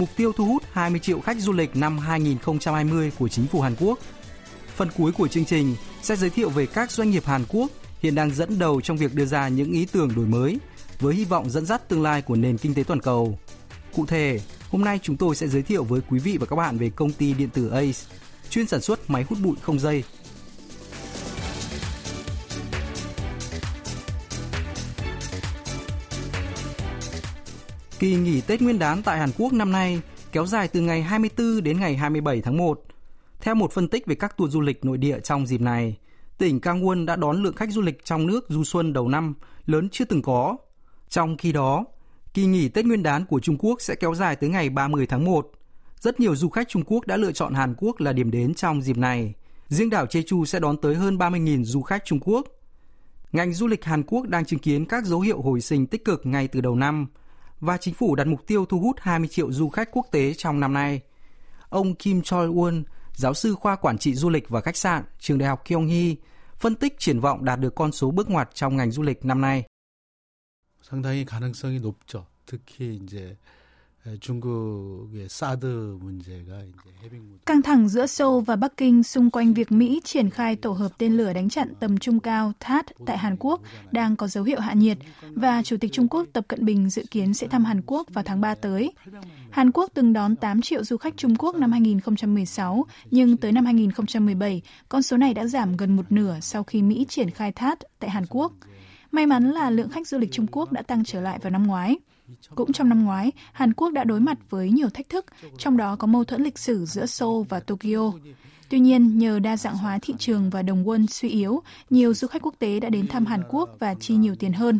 mục tiêu thu hút 20 triệu khách du lịch năm 2020 của chính phủ Hàn Quốc. Phần cuối của chương trình sẽ giới thiệu về các doanh nghiệp Hàn Quốc hiện đang dẫn đầu trong việc đưa ra những ý tưởng đổi mới với hy vọng dẫn dắt tương lai của nền kinh tế toàn cầu. Cụ thể, hôm nay chúng tôi sẽ giới thiệu với quý vị và các bạn về công ty điện tử Ace, chuyên sản xuất máy hút bụi không dây Kỳ nghỉ Tết Nguyên đán tại Hàn Quốc năm nay kéo dài từ ngày 24 đến ngày 27 tháng 1. Theo một phân tích về các tour du lịch nội địa trong dịp này, tỉnh Gangwon đã đón lượng khách du lịch trong nước du xuân đầu năm lớn chưa từng có. Trong khi đó, kỳ nghỉ Tết Nguyên đán của Trung Quốc sẽ kéo dài tới ngày 30 tháng 1. Rất nhiều du khách Trung Quốc đã lựa chọn Hàn Quốc là điểm đến trong dịp này. Riêng đảo Jeju sẽ đón tới hơn 30.000 du khách Trung Quốc. Ngành du lịch Hàn Quốc đang chứng kiến các dấu hiệu hồi sinh tích cực ngay từ đầu năm – và chính phủ đặt mục tiêu thu hút 20 triệu du khách quốc tế trong năm nay. Ông Kim Chol-won, giáo sư khoa quản trị du lịch và khách sạn, trường đại học Kyonghee, phân tích triển vọng đạt được con số bước ngoặt trong ngành du lịch năm nay. 상당히 가능성이 높죠. 특히 이제 Căng thẳng giữa Seoul và Bắc Kinh xung quanh việc Mỹ triển khai tổ hợp tên lửa đánh chặn tầm trung cao THAAD tại Hàn Quốc đang có dấu hiệu hạ nhiệt và Chủ tịch Trung Quốc Tập Cận Bình dự kiến sẽ thăm Hàn Quốc vào tháng 3 tới. Hàn Quốc từng đón 8 triệu du khách Trung Quốc năm 2016, nhưng tới năm 2017, con số này đã giảm gần một nửa sau khi Mỹ triển khai THAAD tại Hàn Quốc. May mắn là lượng khách du lịch Trung Quốc đã tăng trở lại vào năm ngoái. Cũng trong năm ngoái, Hàn Quốc đã đối mặt với nhiều thách thức, trong đó có mâu thuẫn lịch sử giữa Seoul và Tokyo. Tuy nhiên, nhờ đa dạng hóa thị trường và đồng won suy yếu, nhiều du khách quốc tế đã đến thăm Hàn Quốc và chi nhiều tiền hơn.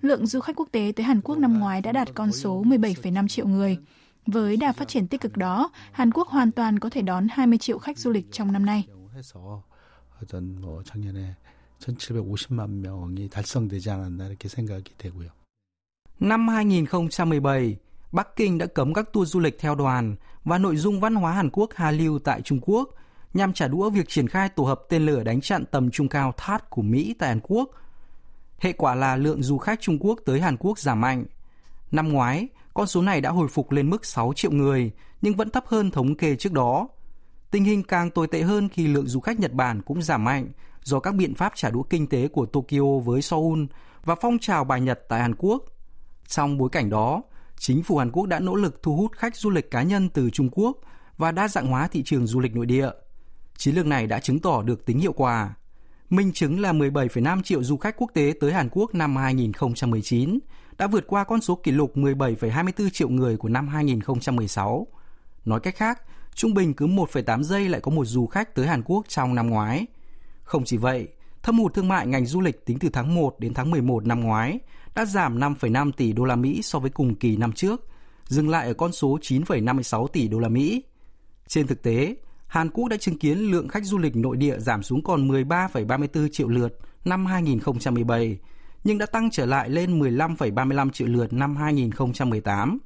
Lượng du khách quốc tế tới Hàn Quốc năm ngoái đã đạt con số 17,5 triệu người. Với đà phát triển tích cực đó, Hàn Quốc hoàn toàn có thể đón 20 triệu khách du lịch trong năm nay. 1750만 명이 달성되지 않았나 이렇게 생각이 되고요. Năm 2017, Bắc Kinh đã cấm các tour du lịch theo đoàn và nội dung văn hóa Hàn Quốc Hallyu tại Trung Quốc nhằm trả đũa việc triển khai tổ hợp tên lửa đánh chặn tầm trung cao THAAD của Mỹ tại Hàn Quốc. Hệ quả là lượng du khách Trung Quốc tới Hàn Quốc giảm mạnh. Năm ngoái, con số này đã hồi phục lên mức 6 triệu người, nhưng vẫn thấp hơn thống kê trước đó. Tình hình càng tồi tệ hơn khi lượng du khách Nhật Bản cũng giảm mạnh do các biện pháp trả đũa kinh tế của Tokyo với Seoul và phong trào bài Nhật tại Hàn Quốc. Trong bối cảnh đó, chính phủ Hàn Quốc đã nỗ lực thu hút khách du lịch cá nhân từ Trung Quốc và đa dạng hóa thị trường du lịch nội địa. Chiến lược này đã chứng tỏ được tính hiệu quả. Minh chứng là 17,5 triệu du khách quốc tế tới Hàn Quốc năm 2019, đã vượt qua con số kỷ lục 17,24 triệu người của năm 2016. Nói cách khác, trung bình cứ 1,8 giây lại có một du khách tới Hàn Quốc trong năm ngoái. Không chỉ vậy, thâm hụt thương mại ngành du lịch tính từ tháng 1 đến tháng 11 năm ngoái đã giảm 5,5 tỷ đô la Mỹ so với cùng kỳ năm trước, dừng lại ở con số 9,56 tỷ đô la Mỹ. Trên thực tế, Hàn Quốc đã chứng kiến lượng khách du lịch nội địa giảm xuống còn 13,34 triệu lượt năm 2017, nhưng đã tăng trở lại lên 15,35 triệu lượt năm 2018.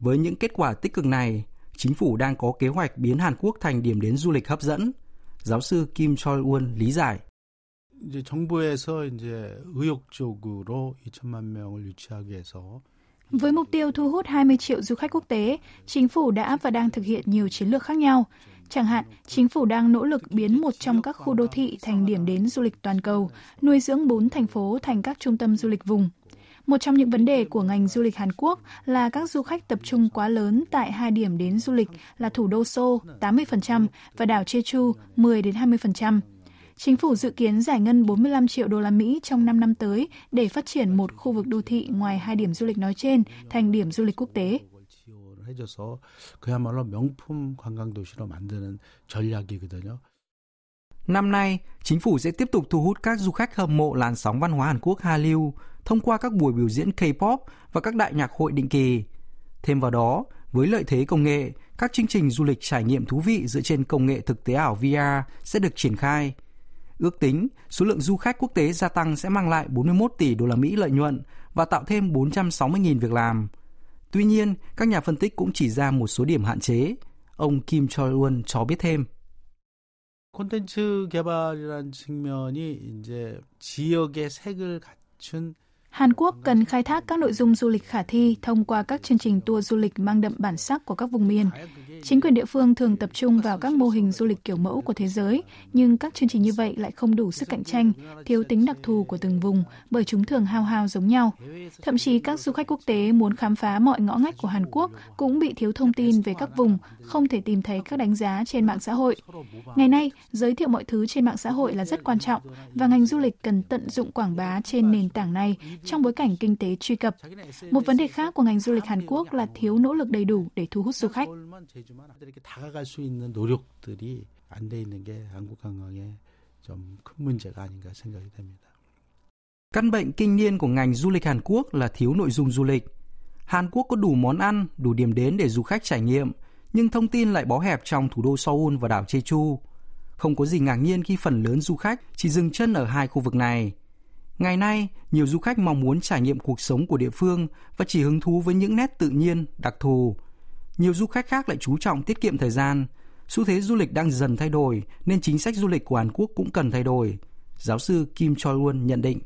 Với những kết quả tích cực này, chính phủ đang có kế hoạch biến Hàn Quốc thành điểm đến du lịch hấp dẫn. Giáo sư Kim Chol-won lý giải. 이제 정부에서 이제 의욕적으로 2천만 명을 유치하기 위해서 với mục tiêu thu hút 20 triệu du khách quốc tế, chính phủ đã và đang thực hiện nhiều chiến lược khác nhau. Chẳng hạn, chính phủ đang nỗ lực biến một trong các khu đô thị thành điểm đến du lịch toàn cầu, nuôi dưỡng bốn thành phố thành các trung tâm du lịch vùng. Một trong những vấn đề của ngành du lịch Hàn Quốc là các du khách tập trung quá lớn tại hai điểm đến du lịch là thủ đô Seoul 80% và đảo Jeju 10 đến 20%. Chính phủ dự kiến giải ngân 45 triệu đô la Mỹ trong 5 năm tới để phát triển một khu vực đô thị ngoài hai điểm du lịch nói trên thành điểm du lịch quốc tế. Năm nay, chính phủ sẽ tiếp tục thu hút các du khách hâm mộ làn sóng văn hóa Hàn Quốc Hallyu thông qua các buổi biểu diễn K-pop và các đại nhạc hội định kỳ. Thêm vào đó, với lợi thế công nghệ, các chương trình du lịch trải nghiệm thú vị dựa trên công nghệ thực tế ảo VR sẽ được triển khai – Ước tính, số lượng du khách quốc tế gia tăng sẽ mang lại 41 tỷ đô la Mỹ lợi nhuận và tạo thêm 460.000 việc làm. Tuy nhiên, các nhà phân tích cũng chỉ ra một số điểm hạn chế. Ông Kim Chol-won cho biết thêm. 콘텐츠 개발이라는 측면이 이제 지역의 색을 갖춘 Hàn Quốc cần khai thác các nội dung du lịch khả thi thông qua các chương trình tour du lịch mang đậm bản sắc của các vùng miền. Chính quyền địa phương thường tập trung vào các mô hình du lịch kiểu mẫu của thế giới, nhưng các chương trình như vậy lại không đủ sức cạnh tranh, thiếu tính đặc thù của từng vùng bởi chúng thường hao hao giống nhau. Thậm chí các du khách quốc tế muốn khám phá mọi ngõ ngách của Hàn Quốc cũng bị thiếu thông tin về các vùng, không thể tìm thấy các đánh giá trên mạng xã hội. Ngày nay, giới thiệu mọi thứ trên mạng xã hội là rất quan trọng và ngành du lịch cần tận dụng quảng bá trên nền tảng này trong bối cảnh kinh tế truy cập. Một vấn đề khác của ngành du lịch Hàn Quốc là thiếu nỗ lực đầy đủ để thu hút du khách. 이렇게 다가갈 수 있는 노력들이 안 돼 있는 게 한국 관광의 좀 큰 문제가 아닌가 생각이 됩니다. Căn bệnh kinh niên của ngành du lịch Hàn Quốc là thiếu nội dung du lịch. Hàn Quốc có đủ món ăn, đủ điểm đến để du khách trải nghiệm, nhưng thông tin lại bó hẹp trong thủ đô Seoul và đảo Jeju. Không có gì ngạc nhiên khi phần lớn du khách chỉ dừng chân ở hai khu vực này. Ngày nay, nhiều du khách mong muốn trải nghiệm cuộc sống của địa phương và chỉ hứng thú với những nét tự nhiên, đặc thù. nhiều du khách khác lại chú trọng tiết kiệm thời gian. Xu thế du lịch đang dần thay đổi nên chính sách du lịch của Hàn Quốc cũng cần thay đổi. Giáo sư Kim Choi Won nhận định.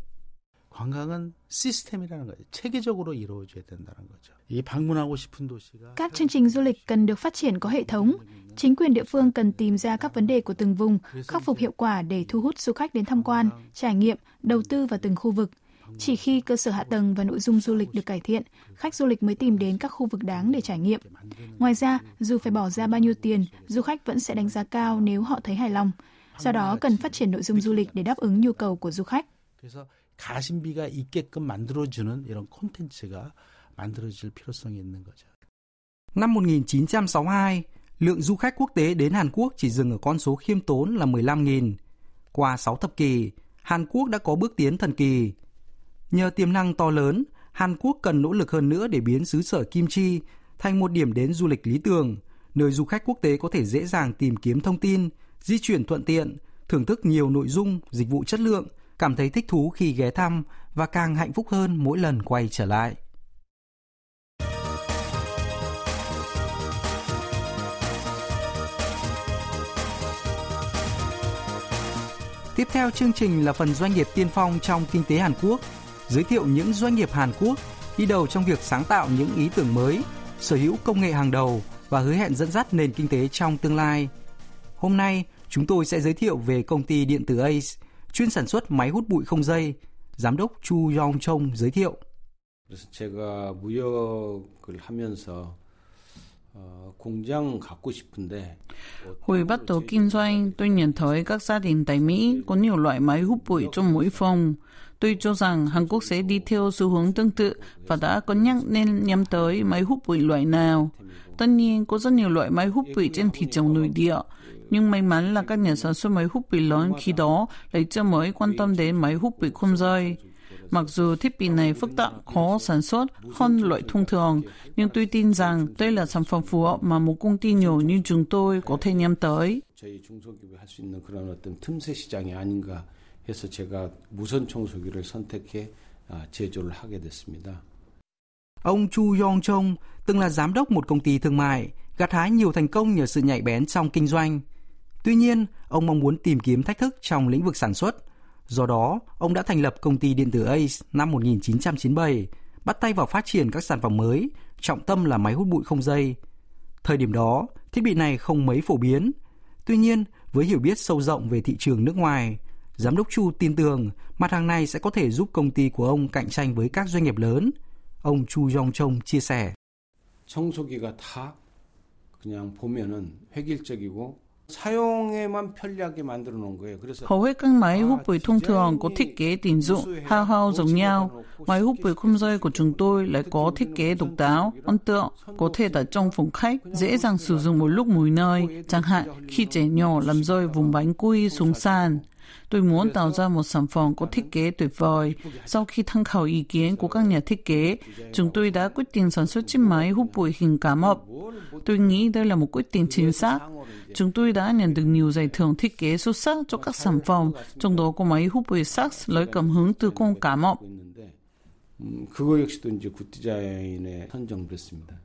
Các chương trình du lịch cần được phát triển có hệ thống. Chính quyền địa phương cần tìm ra các vấn đề của từng vùng, khắc phục hiệu quả để thu hút du khách đến tham quan, trải nghiệm, đầu tư vào từng khu vực. Chỉ khi cơ sở hạ tầng và nội dung du lịch được cải thiện, khách du lịch mới tìm đến các khu vực đáng để trải nghiệm. Ngoài ra, dù phải bỏ ra bao nhiêu tiền, du khách vẫn sẽ đánh giá cao nếu họ thấy hài lòng. Do đó, cần phát triển nội dung du lịch để đáp ứng nhu cầu của du khách. 그래서 가심비가 있게끔 만들어주는 이런 콘텐츠가 만들어질 필요성이 있는 거죠. Năm 1962, lượng du khách quốc tế đến Hàn Quốc chỉ dừng ở con số khiêm tốn là 15.000. Qua 6 thập kỷ, Hàn Quốc đã có bước tiến thần kỳ. Nhờ tiềm năng to lớn, Hàn Quốc cần nỗ lực hơn nữa để biến xứ sở Kim Chi thành một điểm đến du lịch lý tưởng, nơi du khách quốc tế có thể dễ dàng tìm kiếm thông tin, di chuyển thuận tiện, thưởng thức nhiều nội dung, dịch vụ chất lượng, cảm thấy thích thú khi ghé thăm và càng hạnh phúc hơn mỗi lần quay trở lại. Tiếp theo chương trình là phần doanh nghiệp tiên phong trong kinh tế Hàn Quốc, giới thiệu những doanh nghiệp Hàn Quốc đi đầu trong việc sáng tạo những ý tưởng mới, sở hữu công nghệ hàng đầu và hứa hẹn dẫn dắt nền kinh tế trong tương lai. Hôm nay, chúng tôi sẽ giới thiệu về công ty điện tử Ace, chuyên sản xuất máy hút bụi không dây. Giám đốc Chu Yong Chong giới thiệu. Hồi bắt đầu kinh doanh, tôi nhìn thấy các gia đình tại Mỹ có nhiều loại máy hút bụi trong mỗi phòng. Tôi cho rằng Hàn Quốc sẽ đi theo xu hướng tương tự và đã cân nhắc nên nhắm tới máy hút bụi loại nào. Tất nhiên, có rất nhiều loại máy hút bụi trên thị trường nội địa, nhưng may mắn là các nhà sản xuất máy hút bụi lớn khi đó lại chưa mới quan tâm đến máy hút bụi không dây. Mặc dù thiết bị này phức tạp, khó sản xuất hơn loại thông thường, nhưng tôi tin rằng đây là sản phẩm phù hợp mà một công ty nhỏ như chúng tôi có thể nhắm tới. 저희 중소기업이 할 수 있는 그런 어떤 틈새 시장이 아닌가 해서 제가 무선 청소기를 선택해 아, 제조를 하게 됐습니다. Ông Chu Yong Chong từng là giám đốc một công ty thương mại, gặt hái nhiều thành công nhờ sự nhạy bén trong kinh doanh. Tuy nhiên, ông mong muốn tìm kiếm thách thức trong lĩnh vực sản xuất. Do đó, ông đã thành lập công ty điện tử Ace năm 1997, bắt tay vào phát triển các sản phẩm mới, trọng tâm là máy hút bụi không dây. Thời điểm đó, thiết bị này không mấy phổ biến. Tuy nhiên, với hiểu biết sâu rộng về thị trường nước ngoài, giám đốc Chu tin tưởng mặt hàng này sẽ có thể giúp công ty của ông cạnh tranh với các doanh nghiệp lớn. Ông Chu Yong Chong chia sẻ. 청소기가 다 그냥 보면은 획일적이고 사용에만 편리하게 만들어 놓은 거예요. 그래서 Hầu hết các máy hút bụi thông thường có thiết kế tín dụng, hao hao giống nhau. Máy hút bụi không dây của chúng tôi lại có thiết kế độc đáo, ấn tượng, có thể đặt trong phòng khách, dễ dàng sử dụng một lúc mỗi nơi, chẳng hạn khi trẻ nhỏ làm rơi vùng bánh quy xuống sàn. Tôi muốn tạo ra một sản phẩm có thiết kế tuyệt vời. Sau khi tham khảo ý kiến của các nhà thiết kế, chúng tôi đã quyết định sản xuất chiếc máy hút bụi hình cá mập. Tôi nghĩ đây là một quyết định chính xác. Chúng tôi đã nhận được nhiều giải thưởng thiết kế xuất sắc cho các sản phẩm, trong đó có máy hút bụi Saks lấy cảm hứng từ con cá mập. 그거 역시도 이제 굿 디자인에 선정됐습니다.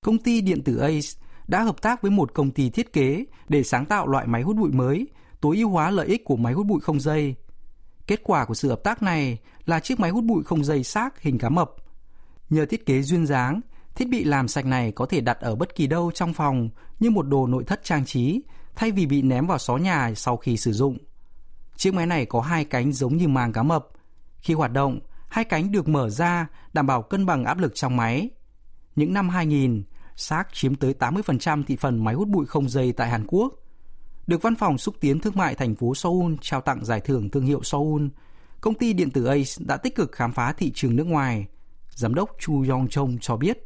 Công ty điện tử Ace đã hợp tác với một công ty thiết kế để sáng tạo loại máy hút bụi mới, tối ưu hóa lợi ích của máy hút bụi không dây. Kết quả của sự hợp tác này là chiếc máy hút bụi không dây xác hình cá mập. Nhờ thiết kế duyên dáng, thiết bị làm sạch này có thể đặt ở bất kỳ đâu trong phòng như một đồ nội thất trang trí, thay vì bị ném vào xó nhà sau khi sử dụng. Chiếc máy này có hai cánh giống như màng cá mập. Khi hoạt động, hai cánh được mở ra đảm bảo cân bằng áp lực trong máy. Những năm 2000, xác chiếm tới 80% thị phần máy hút bụi không dây tại Hàn Quốc Được Văn phòng xúc tiến thương mại thành phố Seoul trao tặng giải thưởng thương hiệu Seoul, công ty điện tử Ace đã tích cực khám phá thị trường nước ngoài. Giám đốc Chu Yong Chong cho biết.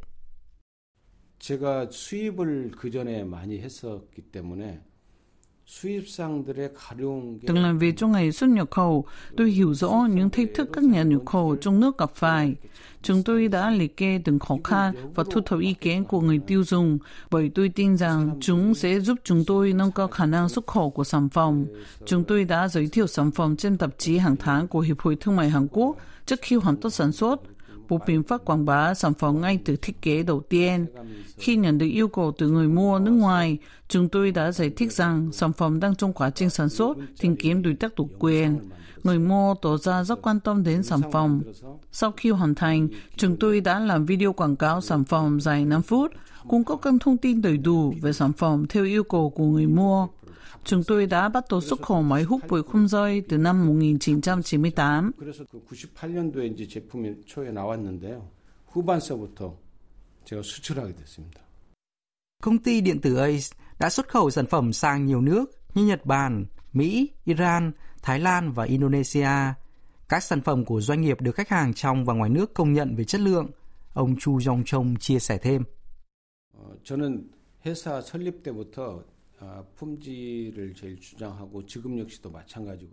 제가 수입을 그 전에 많이 했었기 때문에 Từng làm việc trong ngày xuất nhập khẩu, tôi hiểu rõ những thách thức các nhà nhập khẩu trong nước gặp phải. Chúng tôi đã liệt kê từng khó khăn và thu thập ý kiến của người tiêu dùng, bởi tôi tin rằng chúng sẽ giúp chúng tôi nâng cao khả năng xuất khẩu của sản phẩm. Chúng tôi đã giới thiệu sản phẩm trên tạp chí hàng tháng của Hiệp hội Thương mại Hàn Quốc trước khi hoàn tất sản xuất bộ biện pháp quảng bá sản phẩm ngay từ thiết kế đầu tiên. Khi nhận được yêu cầu từ người mua nước ngoài, chúng tôi đã giải thích rằng sản phẩm đang trong quá trình sản xuất, tìm kiếm đối tác độc quyền. Người mua tỏ ra rất quan tâm đến sản phẩm. Sau khi hoàn thành, chúng tôi đã làm video quảng cáo sản phẩm dài 5 phút, cung cấp các thông tin đầy đủ về sản phẩm theo yêu cầu của người mua. Chúng tôi đã bắt đầu xuất khẩu máy hút bụi không dây từ năm 1998. 그래서 그 98년도에 이제 제품이 초에 나왔는데요. 후반서부터 제가 수출하게 됐습니다. Công ty điện tử Ace đã xuất khẩu sản phẩm sang nhiều nước như Nhật Bản, Mỹ, Iran, Thái Lan và Indonesia. Các sản phẩm của doanh nghiệp được khách hàng trong và ngoài nước công nhận về chất lượng. Ông Chu Jong Chong chia sẻ thêm. 어, 저는 회사 설립 때부터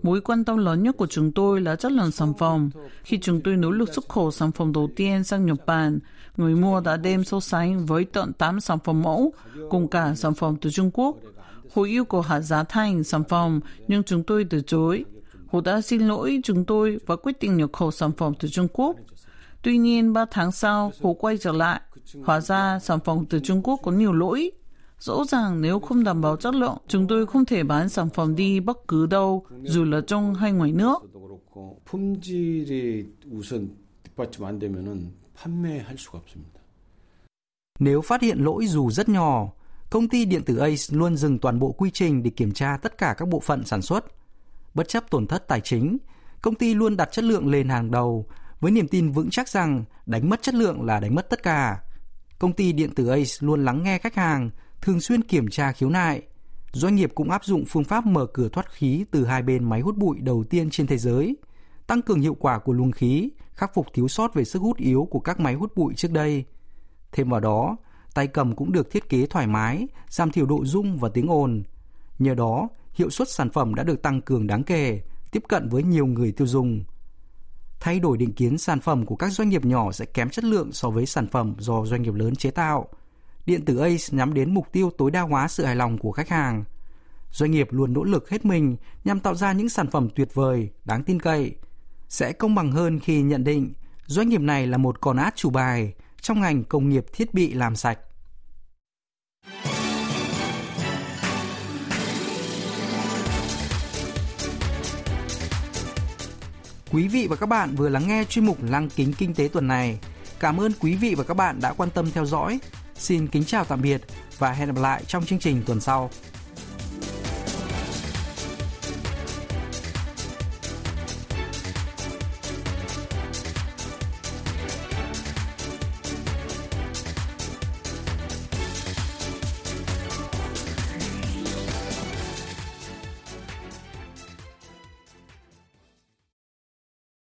Mối quan tâm lớn nhất của chúng tôi là chất lượng sản phẩm. Khi chúng tôi nỗ lực xuất khẩu sản phẩm đầu tiên sang Nhật Bản, người mua đã đem so sánh với tận 8 sản phẩm mẫu, cùng cả sản phẩm từ Trung Quốc. Họ yêu cầu hạ giá thành sản phẩm, nhưng chúng tôi từ chối. Họ đã xin lỗi chúng tôi và quyết định nhập khẩu sản phẩm từ Trung Quốc. Tuy nhiên, 3 tháng sau, họ quay trở lại. Hóa ra, sản phẩm từ Trung Quốc có nhiều lỗi Rõ ràng nếu không đảm bảo chất lượng, chúng tôi không thể bán sản phẩm đi bất cứ đâu, dù là trong hay ngoài nước. Nếu phát hiện lỗi dù rất nhỏ, công ty điện tử Ace luôn dừng toàn bộ quy trình để kiểm tra tất cả các bộ phận sản xuất. Bất chấp tổn thất tài chính, công ty luôn đặt chất lượng lên hàng đầu với niềm tin vững chắc rằng đánh mất chất lượng là đánh mất tất cả. Công ty điện tử Ace luôn lắng nghe khách hàng, thường xuyên kiểm tra khiếu nại. Doanh nghiệp cũng áp dụng phương pháp mở cửa thoát khí từ hai bên máy hút bụi đầu tiên trên thế giới, tăng cường hiệu quả của luồng khí, khắc phục thiếu sót về sức hút yếu của các máy hút bụi trước đây. Thêm vào đó, tay cầm cũng được thiết kế thoải mái, giảm thiểu độ rung và tiếng ồn. Nhờ đó, hiệu suất sản phẩm đã được tăng cường đáng kể, tiếp cận với nhiều người tiêu dùng. Thay đổi định kiến sản phẩm của các doanh nghiệp nhỏ sẽ kém chất lượng so với sản phẩm do doanh nghiệp lớn chế tạo – điện tử Ace nhắm đến mục tiêu tối đa hóa sự hài lòng của khách hàng. Doanh nghiệp luôn nỗ lực hết mình nhằm tạo ra những sản phẩm tuyệt vời, đáng tin cậy. Sẽ công bằng hơn khi nhận định doanh nghiệp này là một con át chủ bài trong ngành công nghiệp thiết bị làm sạch. Quý vị và các bạn vừa lắng nghe chuyên mục Lăng kính kinh tế tuần này. Cảm ơn quý vị và các bạn đã quan tâm theo dõi. Xin kính chào tạm biệt và hẹn gặp lại trong chương trình tuần sau.